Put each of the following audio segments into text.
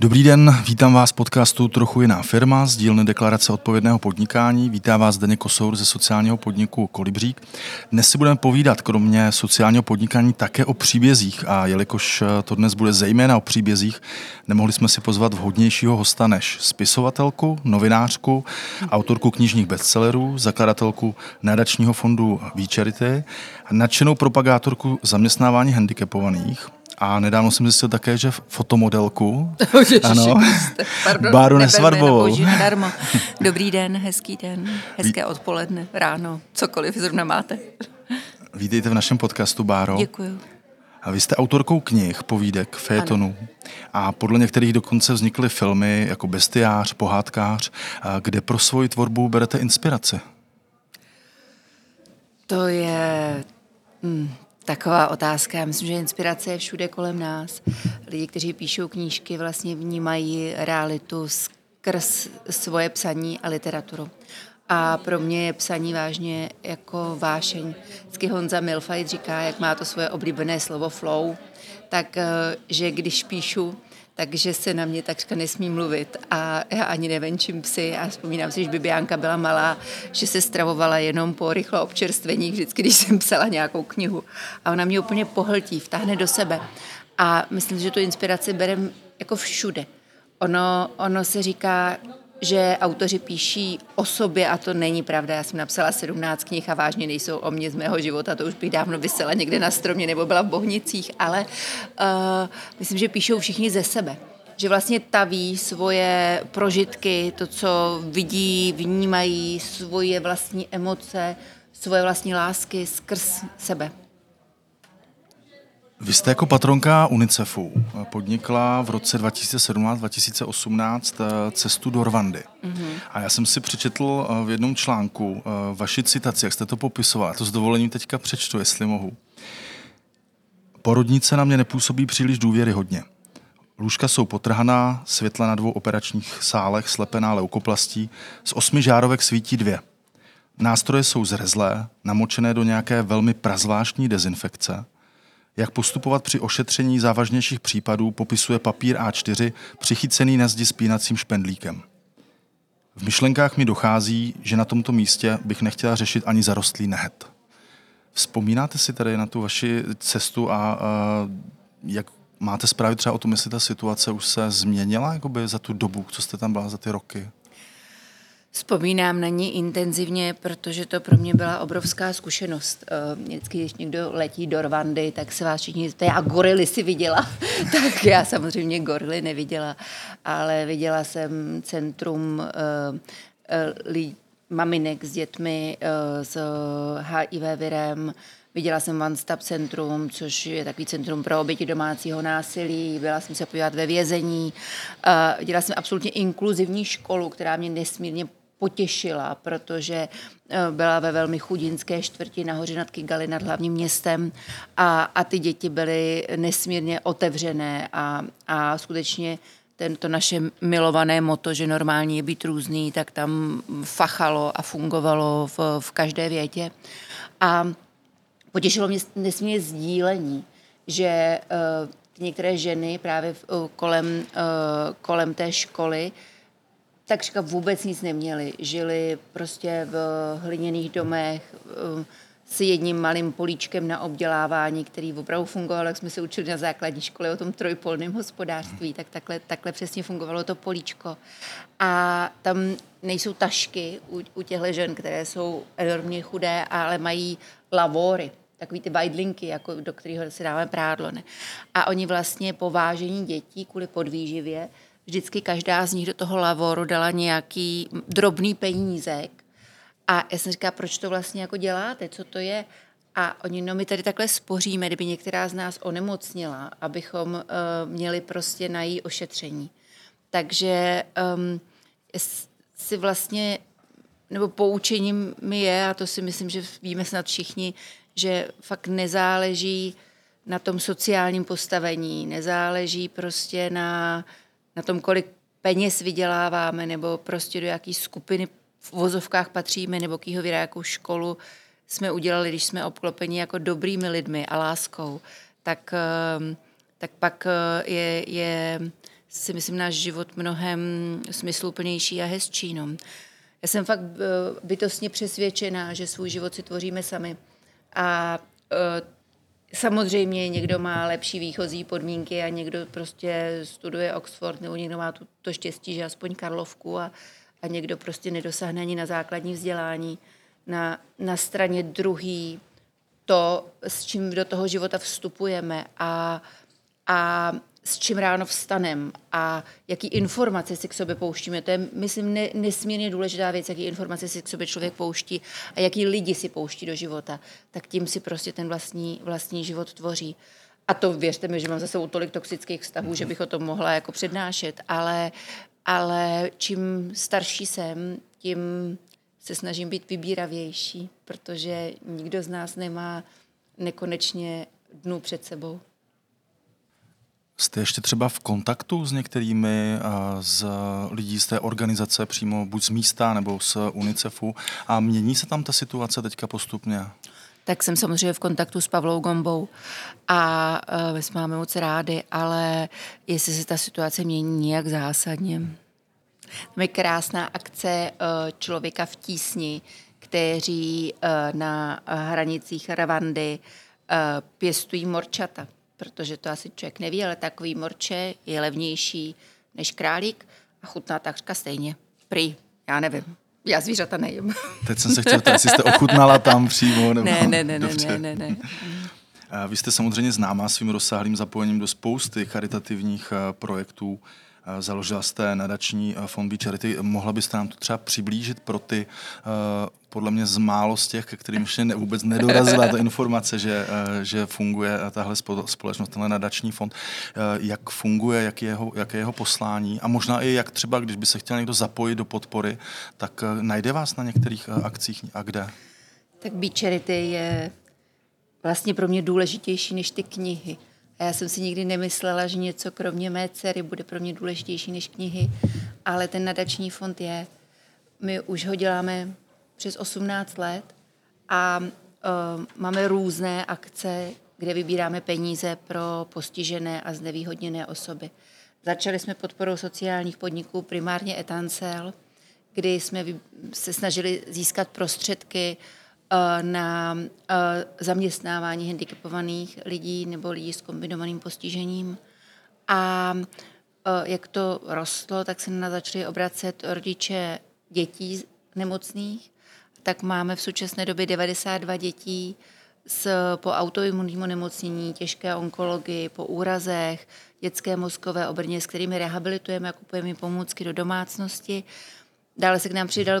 Dobrý den, vítám vás v podcastu Trochu jiná firma z dílny Deklarace odpovědného podnikání. Vítá vás Zdeněk Kosour ze sociálního podniku Kolibřík. Dnes si budeme povídat kromě sociálního podnikání také o příbězích a jelikož to dnes bude zejména o příbězích, nemohli jsme si pozvat vhodnějšího hosta než spisovatelku, novinářku, autorku knižních bestsellerů, zakladatelku nadačního fondu V-Charity, nadšenou propagátorku zaměstnávání handicapovaných, a nedávno jsem zjistil také, že fotomodelku. ano. Pardon, Báru Nesvarbovou. Dobrý den, hezký den, hezké odpoledne, ráno, cokoliv zrovna máte. Vítejte v našem podcastu, Báro. Děkuji. A vy jste autorkou knih, povídek, fejetonů. A podle některých dokonce vznikly filmy jako Bestiář, Pohádkář. A kde pro svoji tvorbu berete inspiraci? To je... Taková otázka. Já myslím, že inspirace je všude kolem nás. Lidi, kteří píšou knížky, vlastně vnímají realitu skrz svoje psaní a literaturu. A pro mě je psaní vážně jako vášeň. Vždycky Honza Milfajt říká, jak má to svoje oblíbené slovo flow, tak eh, že když píšu, takže se na mě takřka nesmí mluvit. A já ani nevenčím psy a vzpomínám si, že Bibiánka byla malá, že se stravovala jenom po rychlo občerstvení, vždycky, když jsem psala nějakou knihu. A ona mě úplně pohltí, vtáhne do sebe. A myslím, že tu inspiraci berem jako všude. Ono, ono se říká, že autoři píší o sobě a to není pravda. Já jsem napsala 17 knih a vážně nejsou o mě z mého života, to už bych dávno vysela někde na stromě nebo byla v Bohnicích, ale uh, myslím, že píšou všichni ze sebe. Že vlastně taví svoje prožitky, to, co vidí, vnímají, svoje vlastní emoce, svoje vlastní lásky skrz sebe. Vy jste jako patronka UNICEFu podnikla v roce 2017-2018 eh, cestu do Rwandy. Mm-hmm. A já jsem si přečetl eh, v jednom článku eh, vaši citaci, jak jste to popisovala. To s dovolením teďka přečtu, jestli mohu. Porodnice na mě nepůsobí příliš důvěryhodně. Lůžka jsou potrhaná, světla na dvou operačních sálech, slepená leukoplastí, z osmi žárovek svítí dvě. Nástroje jsou zrezlé, namočené do nějaké velmi prazvláštní dezinfekce – jak postupovat při ošetření závažnějších případů, popisuje papír A4 přichycený na zdi spínacím špendlíkem. V myšlenkách mi dochází, že na tomto místě bych nechtěla řešit ani zarostlý nehet. Vzpomínáte si tady na tu vaši cestu a, a jak máte zprávy třeba o tom, jestli ta situace už se změnila jakoby za tu dobu, co jste tam byla za ty roky? Vzpomínám na ní intenzivně, protože to pro mě byla obrovská zkušenost. Eh, vždycky, když někdo letí do Rwandy, tak se vás všichni to já gorily si viděla. tak já samozřejmě gorily neviděla, ale viděla jsem centrum uh, uh, maminek s dětmi s HIV virem, Viděla jsem One Stop Centrum, což je takový centrum pro oběti domácího násilí. Byla jsem se podívat ve vězení. Viděla jsem absolutně inkluzivní školu, která mě nesmírně potěšila, protože eh, byla ve velmi chudinské čtvrti nahoře nad Kigali, nad hlavním městem a, a ty děti byly nesmírně otevřené a, a skutečně tento naše milované moto, že normální je být různý, tak tam fachalo a fungovalo v, v každé větě. A potěšilo mě nesmírně sdílení, že uh, některé ženy právě v, uh, kolem, uh, kolem té školy takřka vůbec nic neměli. Žili prostě v hliněných domech um, s jedním malým políčkem na obdělávání, který opravdu fungoval, jak jsme se učili na základní škole o tom trojpolném hospodářství, tak takhle, takhle přesně fungovalo to políčko. A tam nejsou tašky u, u těchto žen, které jsou enormně chudé, ale mají lavory, takový ty bajdlinky, jako do kterého si dáme prádlo. Ne? A oni vlastně po vážení dětí kvůli podvýživě vždycky každá z nich do toho lavoru dala nějaký drobný penízek. A já jsem říkala, proč to vlastně jako děláte, co to je? A oni, no my tady takhle spoříme, kdyby některá z nás onemocnila, abychom uh, měli prostě na její ošetření. Takže um, si vlastně, nebo poučením mi je, a to si myslím, že víme snad všichni, že fakt nezáleží na tom sociálním postavení, nezáleží prostě na na tom, kolik peněz vyděláváme, nebo prostě do jaký skupiny v vozovkách patříme, nebo kýho vyra, jakou školu jsme udělali, když jsme obklopeni jako dobrými lidmi a láskou, tak, ehm, tak pak eh, je, je si myslím náš život mnohem smysluplnější a hezčí. No. Já jsem fakt bytostně přesvědčená, že svůj život si tvoříme sami. A Samozřejmě někdo má lepší výchozí podmínky a někdo prostě studuje Oxford nebo někdo má tu, to štěstí, že aspoň Karlovku a, a někdo prostě nedosáhne ani na základní vzdělání. Na, na straně druhý to, s čím do toho života vstupujeme a, a s čím ráno vstanem a jaký informace si k sobě pouštíme. To je, myslím, ne, nesmírně důležitá věc, jaký informace si k sobě člověk pouští a jaký lidi si pouští do života. Tak tím si prostě ten vlastní, vlastní život tvoří. A to věřte mi, že mám zase tolik toxických vztahů, že bych o tom mohla jako přednášet, ale, ale čím starší jsem, tím se snažím být vybíravější, protože nikdo z nás nemá nekonečně dnů před sebou. Jste ještě třeba v kontaktu s některými z lidí z té organizace, přímo buď z místa nebo z UNICEFu a mění se tam ta situace teďka postupně? Tak jsem samozřejmě v kontaktu s Pavlou Gombou a my jsme máme moc rádi, ale jestli se ta situace mění nějak zásadně. Tam je krásná akce uh, člověka v tísni, kteří na hranicích Ravandy pěstují morčata protože to asi člověk neví, ale takový morče je levnější než králík a chutná takřka stejně. Prý, já nevím. Já zvířata nejím. Teď jsem se chtěl ptát, jestli jste ochutnala tam přímo. Nebo... Ne, ne, ne, ne, ne, ne. Vy jste samozřejmě známá svým rozsáhlým zapojením do spousty charitativních eh, projektů. Eh, založila jste nadační eh, fond Be Charity. Mohla byste nám to třeba přiblížit pro ty, eh, podle mě z málo z těch, ke kterým ještě ne, vůbec nedorazila ta informace, že, že funguje tahle společnost, tenhle nadační fond. Jak funguje, jak je, jeho, jak je jeho poslání a možná i jak třeba, když by se chtěl někdo zapojit do podpory, tak najde vás na některých akcích a kde? Tak Be Charity je vlastně pro mě důležitější než ty knihy. A já jsem si nikdy nemyslela, že něco kromě mé dcery bude pro mě důležitější než knihy, ale ten nadační fond je. My už ho děláme přes 18 let a uh, máme různé akce, kde vybíráme peníze pro postižené a znevýhodněné osoby. Začali jsme podporou sociálních podniků, primárně Etancel, kdy jsme se snažili získat prostředky Eh, na eh, zaměstnávání handicapovaných lidí nebo lidí s kombinovaným postižením. A eh, jak to rostlo, tak se na začali obracet rodiče dětí nemocných. Tak máme v současné době 92 dětí s, po autoimunním onemocnění, těžké onkologii, po úrazech, dětské mozkové obrně, s kterými rehabilitujeme a kupujeme pomůcky do domácnosti. Dále se k nám přidal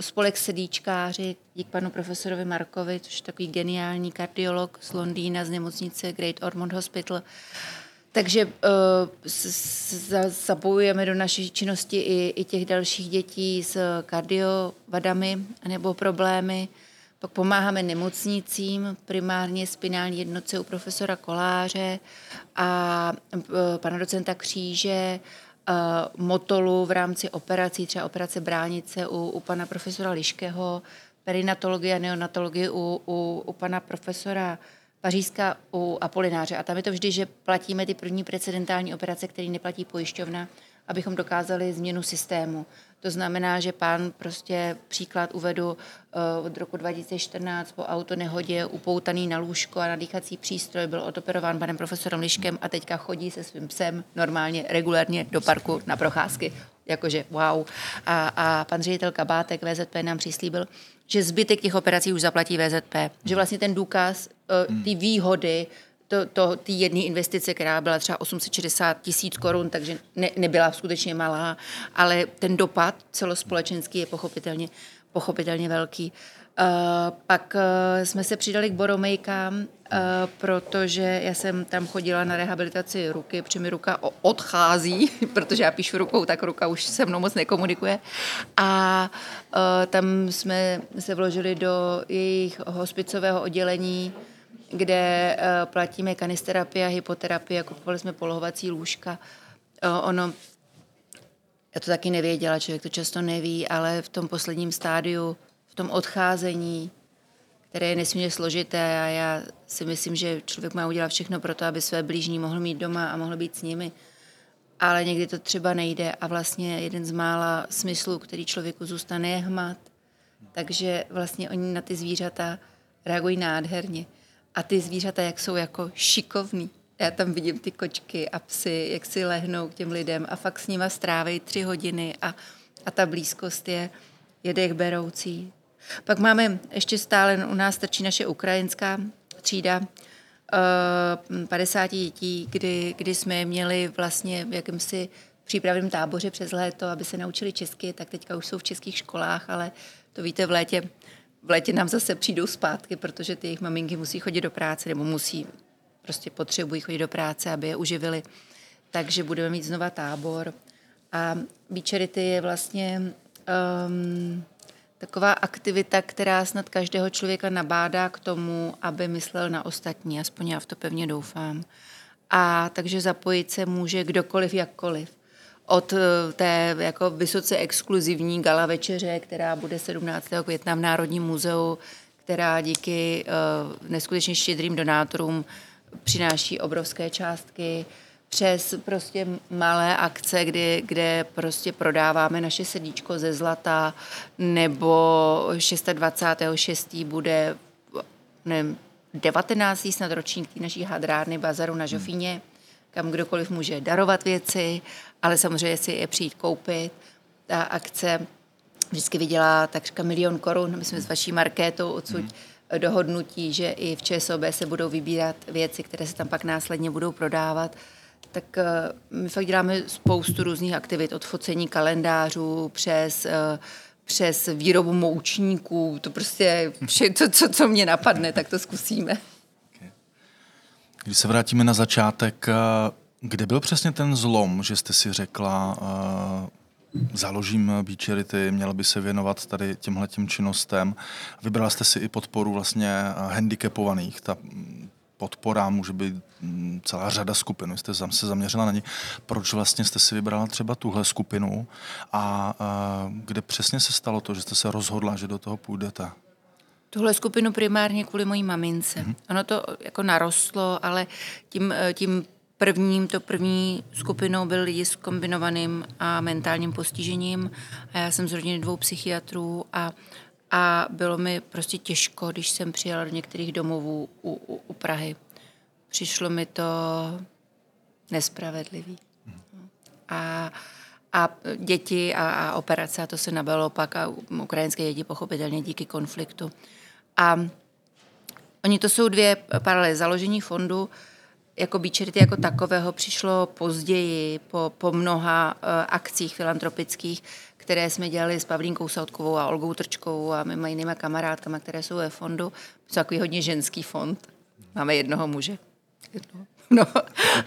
spolek sedíčkáři dík panu profesorovi Markovi, což je takový geniální kardiolog z Londýna, z nemocnice Great Ormond Hospital. Takže uh, zapojujeme do naší činnosti i, i těch dalších dětí s kardiovadami nebo problémy. Pak pomáháme nemocnicím, primárně spinální jednotce u profesora Koláře a uh, pana docenta Kříže, motolu v rámci operací, třeba operace bránice u, u pana profesora Liškého, perinatologie a neonatologie u, u, u pana profesora Pařízka u Apolináře. A tam je to vždy, že platíme ty první precedentální operace, které neplatí pojišťovna, abychom dokázali změnu systému. To znamená, že pán prostě příklad uvedu eh, od roku 2014 po autonehodě upoutaný na lůžko a na dýchací přístroj byl odoperován panem profesorem Liškem a teďka chodí se svým psem normálně, regulárně do parku na procházky. Jakože wow. A, a pan ředitel Kabátek VZP nám přislíbil, že zbytek těch operací už zaplatí VZP. Že vlastně ten důkaz, uh, ty výhody to, to, ty jedné investice, která byla třeba 860 tisíc korun, takže ne, nebyla skutečně malá, ale ten dopad celospolečenský je pochopitelně, pochopitelně velký. Uh, pak uh, jsme se přidali k boromejkám, uh, protože já jsem tam chodila na rehabilitaci ruky, protože mi ruka odchází, protože já píšu rukou, tak ruka už se mnou moc nekomunikuje. A uh, tam jsme se vložili do jejich hospicového oddělení, kde uh, platíme kanisterapie a hypoterapie, kupovali jsme polohovací lůžka. Uh, ono, já to taky nevěděla, člověk to často neví, ale v tom posledním stádiu, v tom odcházení, které je nesmírně složité a já si myslím, že člověk má udělat všechno pro to, aby své blížní mohl mít doma a mohl být s nimi. ale někdy to třeba nejde a vlastně jeden z mála smyslů, který člověku zůstane, je hmat. Takže vlastně oni na ty zvířata reagují nádherně. A ty zvířata, jak jsou jako šikovní. Já tam vidím ty kočky a psy, jak si lehnou k těm lidem a fakt s nima strávejí tři hodiny a, a ta blízkost je, je dech beroucí. Pak máme ještě stále, u nás trčí naše ukrajinská třída, 50 eh, dětí, kdy, kdy jsme je měli vlastně v jakýmsi přípravném táboře přes léto, aby se naučili česky, tak teďka už jsou v českých školách, ale to víte, v létě, v létě nám zase přijdou zpátky, protože ty jejich maminky musí chodit do práce, nebo musí, prostě potřebují chodit do práce, aby je uživili. Takže budeme mít znova tábor. A Beach je vlastně um, taková aktivita, která snad každého člověka nabádá k tomu, aby myslel na ostatní, aspoň já v to pevně doufám. A takže zapojit se může kdokoliv, jakkoliv. Od eh, té jako vysoce exkluzivní gala večeře, která bude 17. května v Národním muzeu, která díky uh, neskutečně štědrým donátorům přináší obrovské částky, přes prostě malé akce, kdy, kde prostě prodáváme naše sedíčko ze zlata, nebo 26. bude nevím, 19. snad ročník naší hadrárny Bazaru na Žofíně, kam kdokoliv může darovat věci, ale samozřejmě si je přijít koupit. Ta akce vždycky vydělá takřka milion korun. My jsme s vaší markétou odsud hmm dohodnutí, že i v ČSOB se budou vybírat věci, které se tam pak následně budou prodávat tak eh, my fakt děláme spoustu různých aktivit, od focení kalendářů přes eh, přes výrobu moučníků, to prostě vše, co, co, co mě napadne, tak to zkusíme. Když se vrátíme na začátek, eh, kde byl přesně ten zlom, že jste si řekla, založím Beach Charity, měla by se věnovat tady těmhle činnostem. Vybrala jste si i podporu vlastně handicapovaných. Ta podpora, může být mm, celá řada skupin, jste se zaměřila na ní. Proč vlastně jste si vybrala třeba tuhle skupinu a kde přesně se stalo to, že jste se rozhodla, že do toho půjdete? Tuhle skupinu primárně kvůli mojí mamince. Mm-hmm. Ono to jako narostlo, ale tím, tím prvním, to první skupinou byl lidi s kombinovaným a mentálním postižením a já jsem z rodiny dvou psychiatrů a a bylo mi prostě těžko, když jsem přijela do některých domovů u, u, u Prahy. Přišlo mi to nespravedlivý. A, a děti a, a operace, a to se nabilo pak, a ukrajinské děti pochopitelně díky konfliktu. A oni to jsou dvě paralely. Založení fondu jako Beach jako takového přišlo později, po, po mnoha uh, akcích filantropických, které jsme dělali s Pavlínkou Sautkovou a Olgou Trčkou a mimo jinýma kamarádkama, které jsou ve fondu. To takový hodně ženský fond. Máme jednoho muže. Jednoho. No,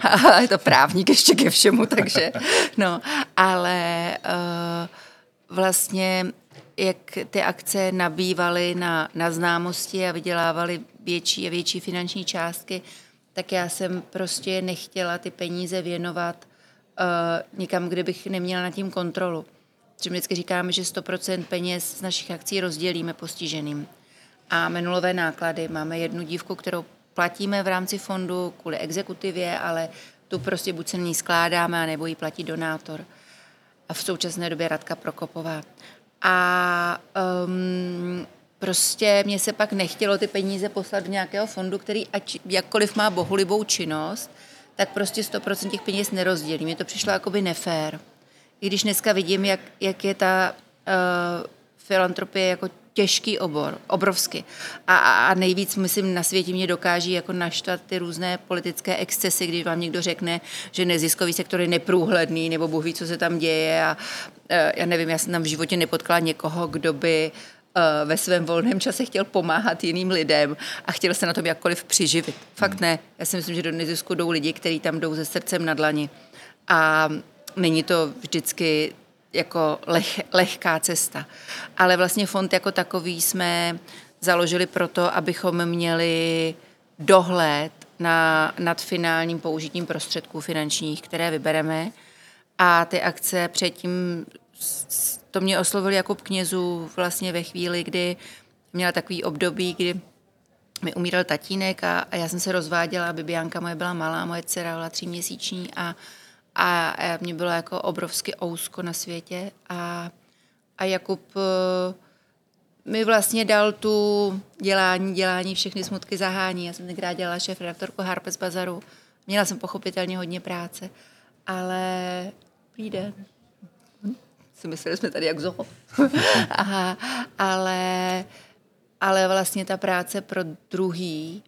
a je to právník ještě ke všemu, takže, no, ale uh, vlastně jak ty akce nabývaly na, na známosti a vydělávaly větší a větší finanční částky, tak já jsem prostě nechtěla ty peníze věnovat uh, nikam, kde bych neměla nad tím kontrolu. Že vždycky říkáme, že 100% peněz z našich akcí rozdělíme postiženým. A minulové náklady. Máme jednu dívku, kterou platíme v rámci fondu kvůli exekutivě, ale tu prostě buď se ní skládáme, nebo ji platí donátor. V současné době Radka Prokopová. A um, prostě mě se pak nechtělo ty peníze poslat do nějakého fondu, který ať jakkoliv má bohulibou činnost, tak prostě 100% těch peněz nerozdělí. Mně to přišlo jakoby nefér. I když dneska vidím, jak, jak je ta uh, filantropie jako těžký obor, obrovsky. A, a nejvíc, myslím, na světě mě dokáží jako naštvat ty různé politické excesy, když vám někdo řekne, že neziskový sektor je neprůhledný, nebo Bůh ví, co se tam děje. A uh, já nevím, já jsem tam v životě nepotkala někoho, kdo by Eh, ve svém volném čase chtěl pomáhat jiným lidem a chtěl se na tom jakkoliv přiživit. Fakt hmm. ne. Já si myslím, že do nezisku jdou lidi, kteří tam jdou se srdcem na dlani. A není to vždycky jako leh, lehká cesta. Ale vlastně fond jako takový jsme založili proto, abychom měli dohled na, nad finálním použitím prostředků finančních, které vybereme. A ty akce předtím to mě oslovil Jakub Knězů vlastně ve chvíli, kdy měla takový období, kdy mi umíral tatínek a, a já jsem se rozváděla, aby Bianka moje byla malá, moje dcera byla tříměsíční a, a, a mě bylo jako obrovsky ousko na světě a, a Jakub uh, mi vlastně dal tu dělání, dělání, všechny smutky zahání. Já jsem tenkrát dělala šéf redaktorku Harpes Bazaru. Měla jsem pochopitelně hodně práce, ale přijde. Si mysleli jsme tady jak zoho. Aha, ale, ale vlastně ta práce pro druhý,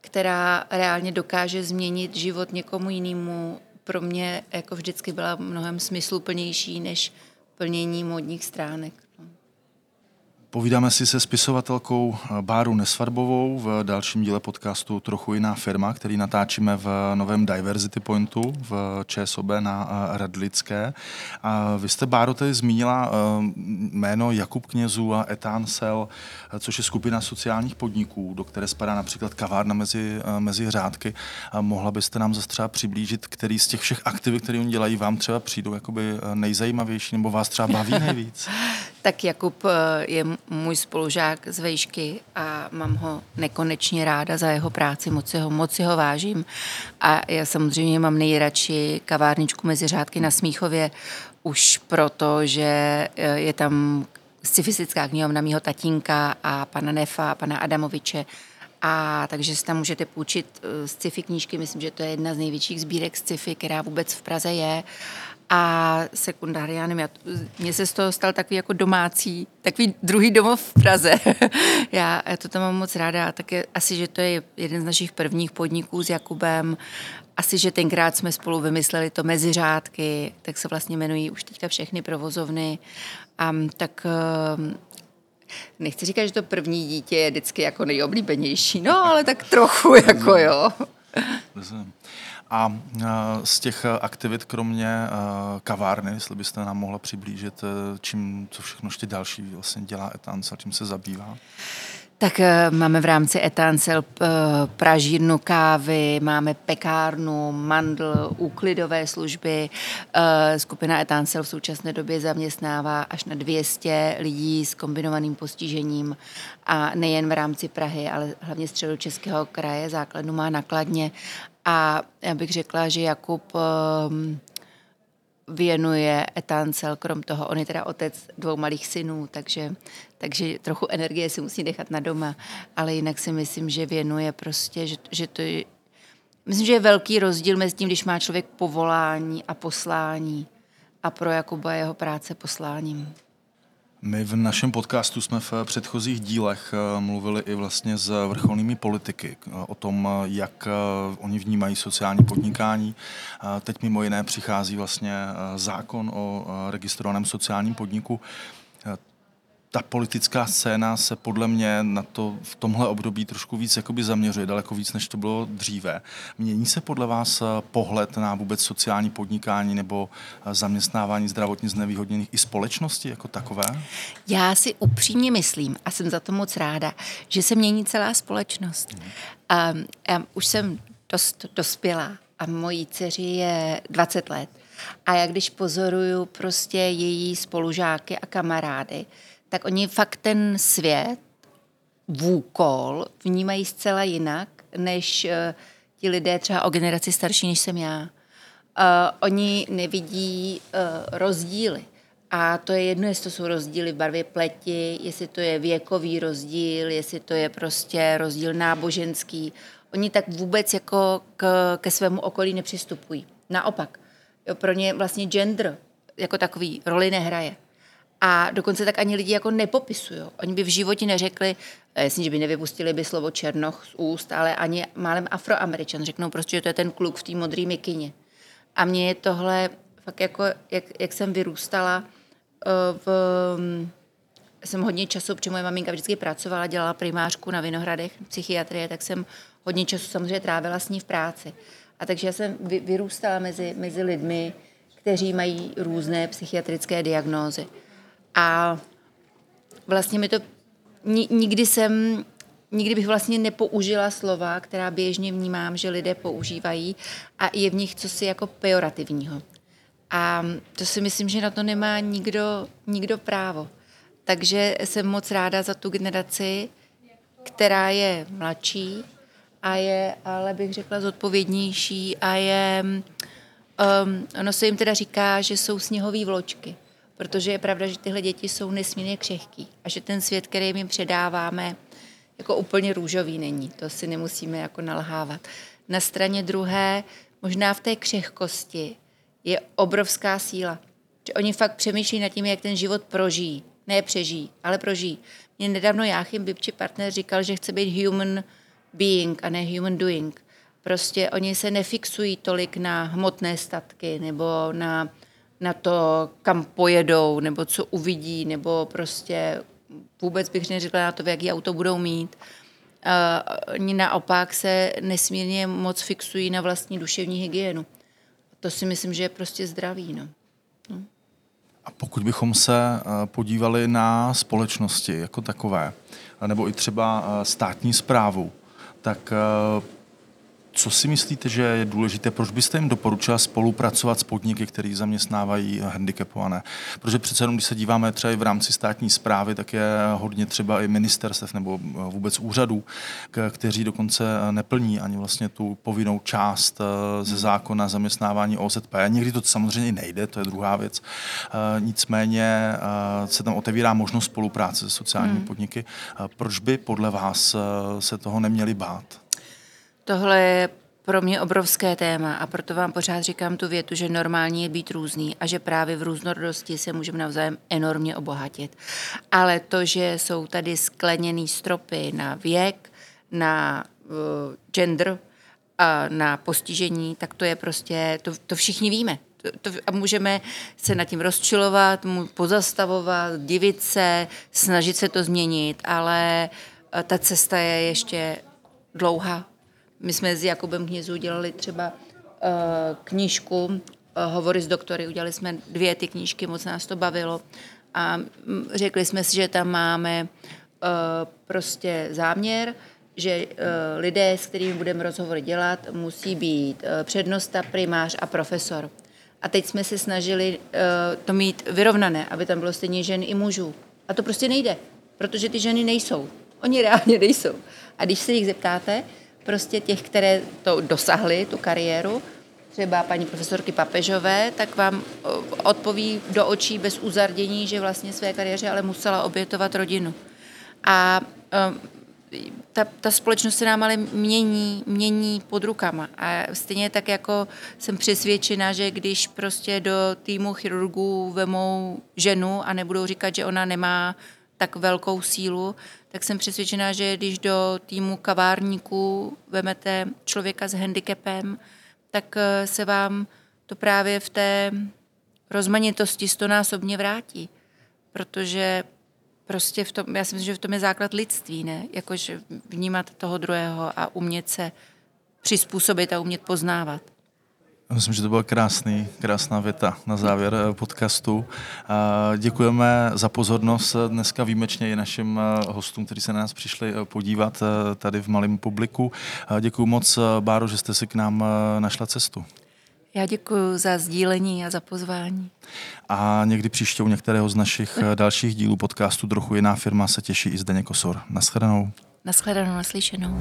která reálně dokáže změnit život někomu jinému, pro mě jako vždycky byla mnohem smysluplnější než plnění modních stránek. Povídáme si se spisovatelkou Báru Nesvarbovou v dalším díle podcastu Trochu jiná firma, který natáčíme v novém Diversity Pointu v ČSOB na Radlické. A vy jste, Báro, tady zmínila jméno Jakub Knězů a Etán Sel, což je skupina sociálních podniků, do které spadá například kavárna mezi, mezi řádky. A mohla byste nám zase třeba přiblížit, který z těch všech aktivit, které oni dělají, vám třeba přijdou jakoby nejzajímavější nebo vás třeba baví nejvíc? tak Jakub je můj spolužák z vejšky a mám ho nekonečně ráda za jeho práci, moc si ho, moc si ho vážím. A já samozřejmě mám nejradši kavárničku mezi řádky na Smíchově, už proto, že e, je tam scifistická knihovna mýho tatínka a pana Nefa a pana Adamoviče. A takže si tam můžete půjčit e, sci-fi knížky, myslím, že to je jedna z největších sbírek sci-fi, která vůbec v Praze je a sekundárně, já nevím, mně se z toho stal takový jako domácí, takový druhý domov v Praze. já, já to tam mám moc ráda a také asi, že to je jeden z našich prvních podniků s Jakubem. Asi, že tenkrát jsme spolu vymysleli to meziřádky, tak se vlastně jmenují už teďka všechny provozovny. A tak ehm, nechci říkat, že to první dítě je vždycky jako nejoblíbenější, no ale tak trochu jako jo. Rozumím. A z těch aktivit, kromě kavárny, jestli byste nám mohla přiblížit, e, čím, co všechno ještě další vlastně dělá Etancel, čím se zabývá? Tak e, máme v rámci Etancel e, pražírnu kávy, máme pekárnu, mandl, úklidové služby. Skupina Etancel v současné době zaměstnává až na 200 lidí s kombinovaným postižením a nejen v rámci Prahy, ale hlavně středočeského kraje. Základnu má nakladně a já bych řekla, že Jakub um, věnuje Etancel, krom toho, on je teda otec dvou malých synů, takže, takže trochu energie si musí nechat na doma, ale jinak si myslím, že věnuje prostě, že, že to je, myslím, že je velký rozdíl mezi tím, když má člověk povolání a poslání a pro Jakuba jeho práce posláním. My v našem podcastu jsme v předchozích dílech eh, mluvili i vlastně s vrcholnými politiky eh, o tom, eh, jak oni vnímají sociální podnikání. Teď mimo jiné přichází vlastně zákon o registrovaném sociálním podniku ta politická scéna se podle mě na to v tomhle období trošku víc jakoby zaměřuje, daleko víc, než to bylo dříve. Mění se podle vás eh, pohled na vůbec sociální podnikání nebo eh, zaměstnávání zdravotně znevýhodněných i společnosti jako takové? Já si upřímně myslím, a jsem za to moc ráda, že se mění celá společnost. Hmm. A, já už jsem dost dospělá a mojí dceři je 20 let. A já když pozoruju prostě její spolužáky a kamarády, tak oni fakt ten svět, vůkol, vnímají zcela jinak, než uh, ti lidé třeba o generaci starší, než jsem já. Uh, oni nevidí uh, rozdíly. A to je jedno, jestli to jsou rozdíly v barvě pleti, jestli to je věkový rozdíl, jestli to je prostě rozdíl náboženský. Oni tak vůbec jako k, ke svému okolí nepřistupují. Naopak, jo, pro ně vlastně gender jako takový roli nehraje. A dokonce tak ani lidi jako nepopisují. Oni by v životě neřekli, jasně, že by nevypustili by slovo černoch z úst, ale ani málem afroameričan. Řeknou prostě, že to je ten kluk v té modré mikině. A mně je tohle fakt jako, jak, jak jsem vyrůstala eh, v, jsem hodně času, protože moje maminka vždycky pracovala, dělala primářku na Vinohradech, psychiatrie, tak jsem hodně času samozřejmě trávila s ní v práci. A takže já jsem vyrůstala mezi, mezi lidmi, kteří mají různé psychiatrické diagnózy. A vlastně mi to nikdy jsem, nikdy bych vlastně nepoužila slova, která běžně vnímám, že lidé používají a je v nich cosi jako pejorativního. A to si myslím, že na to nemá nikdo, nikdo právo. Takže jsem moc ráda za tu generaci, která je mladší a je, ale bych řekla, zodpovědnější a je Um, ono se jim teda říká, že jsou sněhové vločky, protože je pravda, že tyhle děti jsou nesmírně křehký a že ten svět, který jim předáváme, jako úplně růžový není. To si nemusíme jako nalhávat. Na straně druhé, možná v té křehkosti je obrovská síla. Že oni fakt přemýšlí nad tím, jak ten život prožijí. Ne přežijí, ale prožijí. Mě nedávno Jáchym Bibči partner říkal, že chce být human being a ne human doing. Prostě oni se nefixují tolik na hmotné statky nebo na, na to, kam pojedou, nebo co uvidí, nebo prostě vůbec bych neřekla na to, jaký auto budou mít. Oni naopak se nesmírně moc fixují na vlastní duševní hygienu. To si myslím, že je prostě zdravý. No. no. A pokud bychom se podívali na společnosti jako takové, nebo i třeba státní zprávu, tak co si myslíte, že je důležité? Proč byste jim doporučila spolupracovat s podniky, které zaměstnávají handicapované? Protože přece jenom, když se díváme třeba i v rámci státní zprávy, tak je hodně třeba i ministerstev nebo vůbec úřadů, kteří dokonce neplní ani vlastně tu povinnou část eh, ze zákona zaměstnávání OZP. Někdy to samozřejmě nejde, to je druhá věc. Eh, nicméně eh, se tam otevírá možnost spolupráce se sociálními hmm. podniky. Proč by podle vás se toho neměli bát? Tohle je pro mě obrovské téma a proto vám pořád říkám tu větu, že normální je být různý a že právě v různorodosti se můžeme navzájem enormně obohatit. Ale to, že jsou tady skleněný stropy na věk, na uh, gender a na postižení, tak to je prostě, to, to všichni víme. To, to, a můžeme se nad tím rozčilovat, pozastavovat, divit se, snažit se to změnit, ale uh, ta cesta je ještě dlouhá my jsme s Jakubem Hnězů dělali třeba uh, knížku uh, Hovory s doktory, udělali jsme dvě ty knížky, moc nás to bavilo a mm, řekli jsme si, že tam máme uh, prostě záměr, že lidé, s kterými budeme rozhovory dělat, musí být přednosta, primář a profesor. A teď jsme se snažili to mít vyrovnané, aby tam bylo stejně žen i mužů. A to prostě nejde, protože ty ženy nejsou. Oni reálně nejsou. A když se jich zeptáte, prostě těch, které to dosahly, tu kariéru, třeba paní profesorky Papežové, tak vám odpoví do očí bez uzardění, že vlastně své kariéře ale musela obětovat rodinu. A ta, ta společnost se nám ale mění, mění pod rukama. A stejně tak jako jsem přesvědčena, že když prostě do týmu chirurgů vemou ženu a nebudou říkat, že ona nemá tak velkou sílu, tak jsem přesvědčená, že když do týmu kavárníků vemete člověka s handicapem, tak eh, se vám to právě v té rozmanitosti stonásobně vrátí. Protože prostě v tom, já si myslím, že v tom je základ lidství, ne? Jakože vnímat toho druhého a umět se přizpůsobit a umět poznávat. Myslím, že to byla krásný, krásná věta na závěr eh, podcastu. Děkujeme za pozornost dneska výjimečně i našim eh, hostům, kteří se na nás přišli eh, podívat tady v malém publiku. Děkuji moc, Báro, že jste si k nám našla cestu. Já děkuji za sdílení a za pozvání. A někdy příště u některého z našich dalších dílů podcastu Trochu jiná firma se těší i Zdeněk Kosor. Naschledanou. Naschledanou, naslyšenou.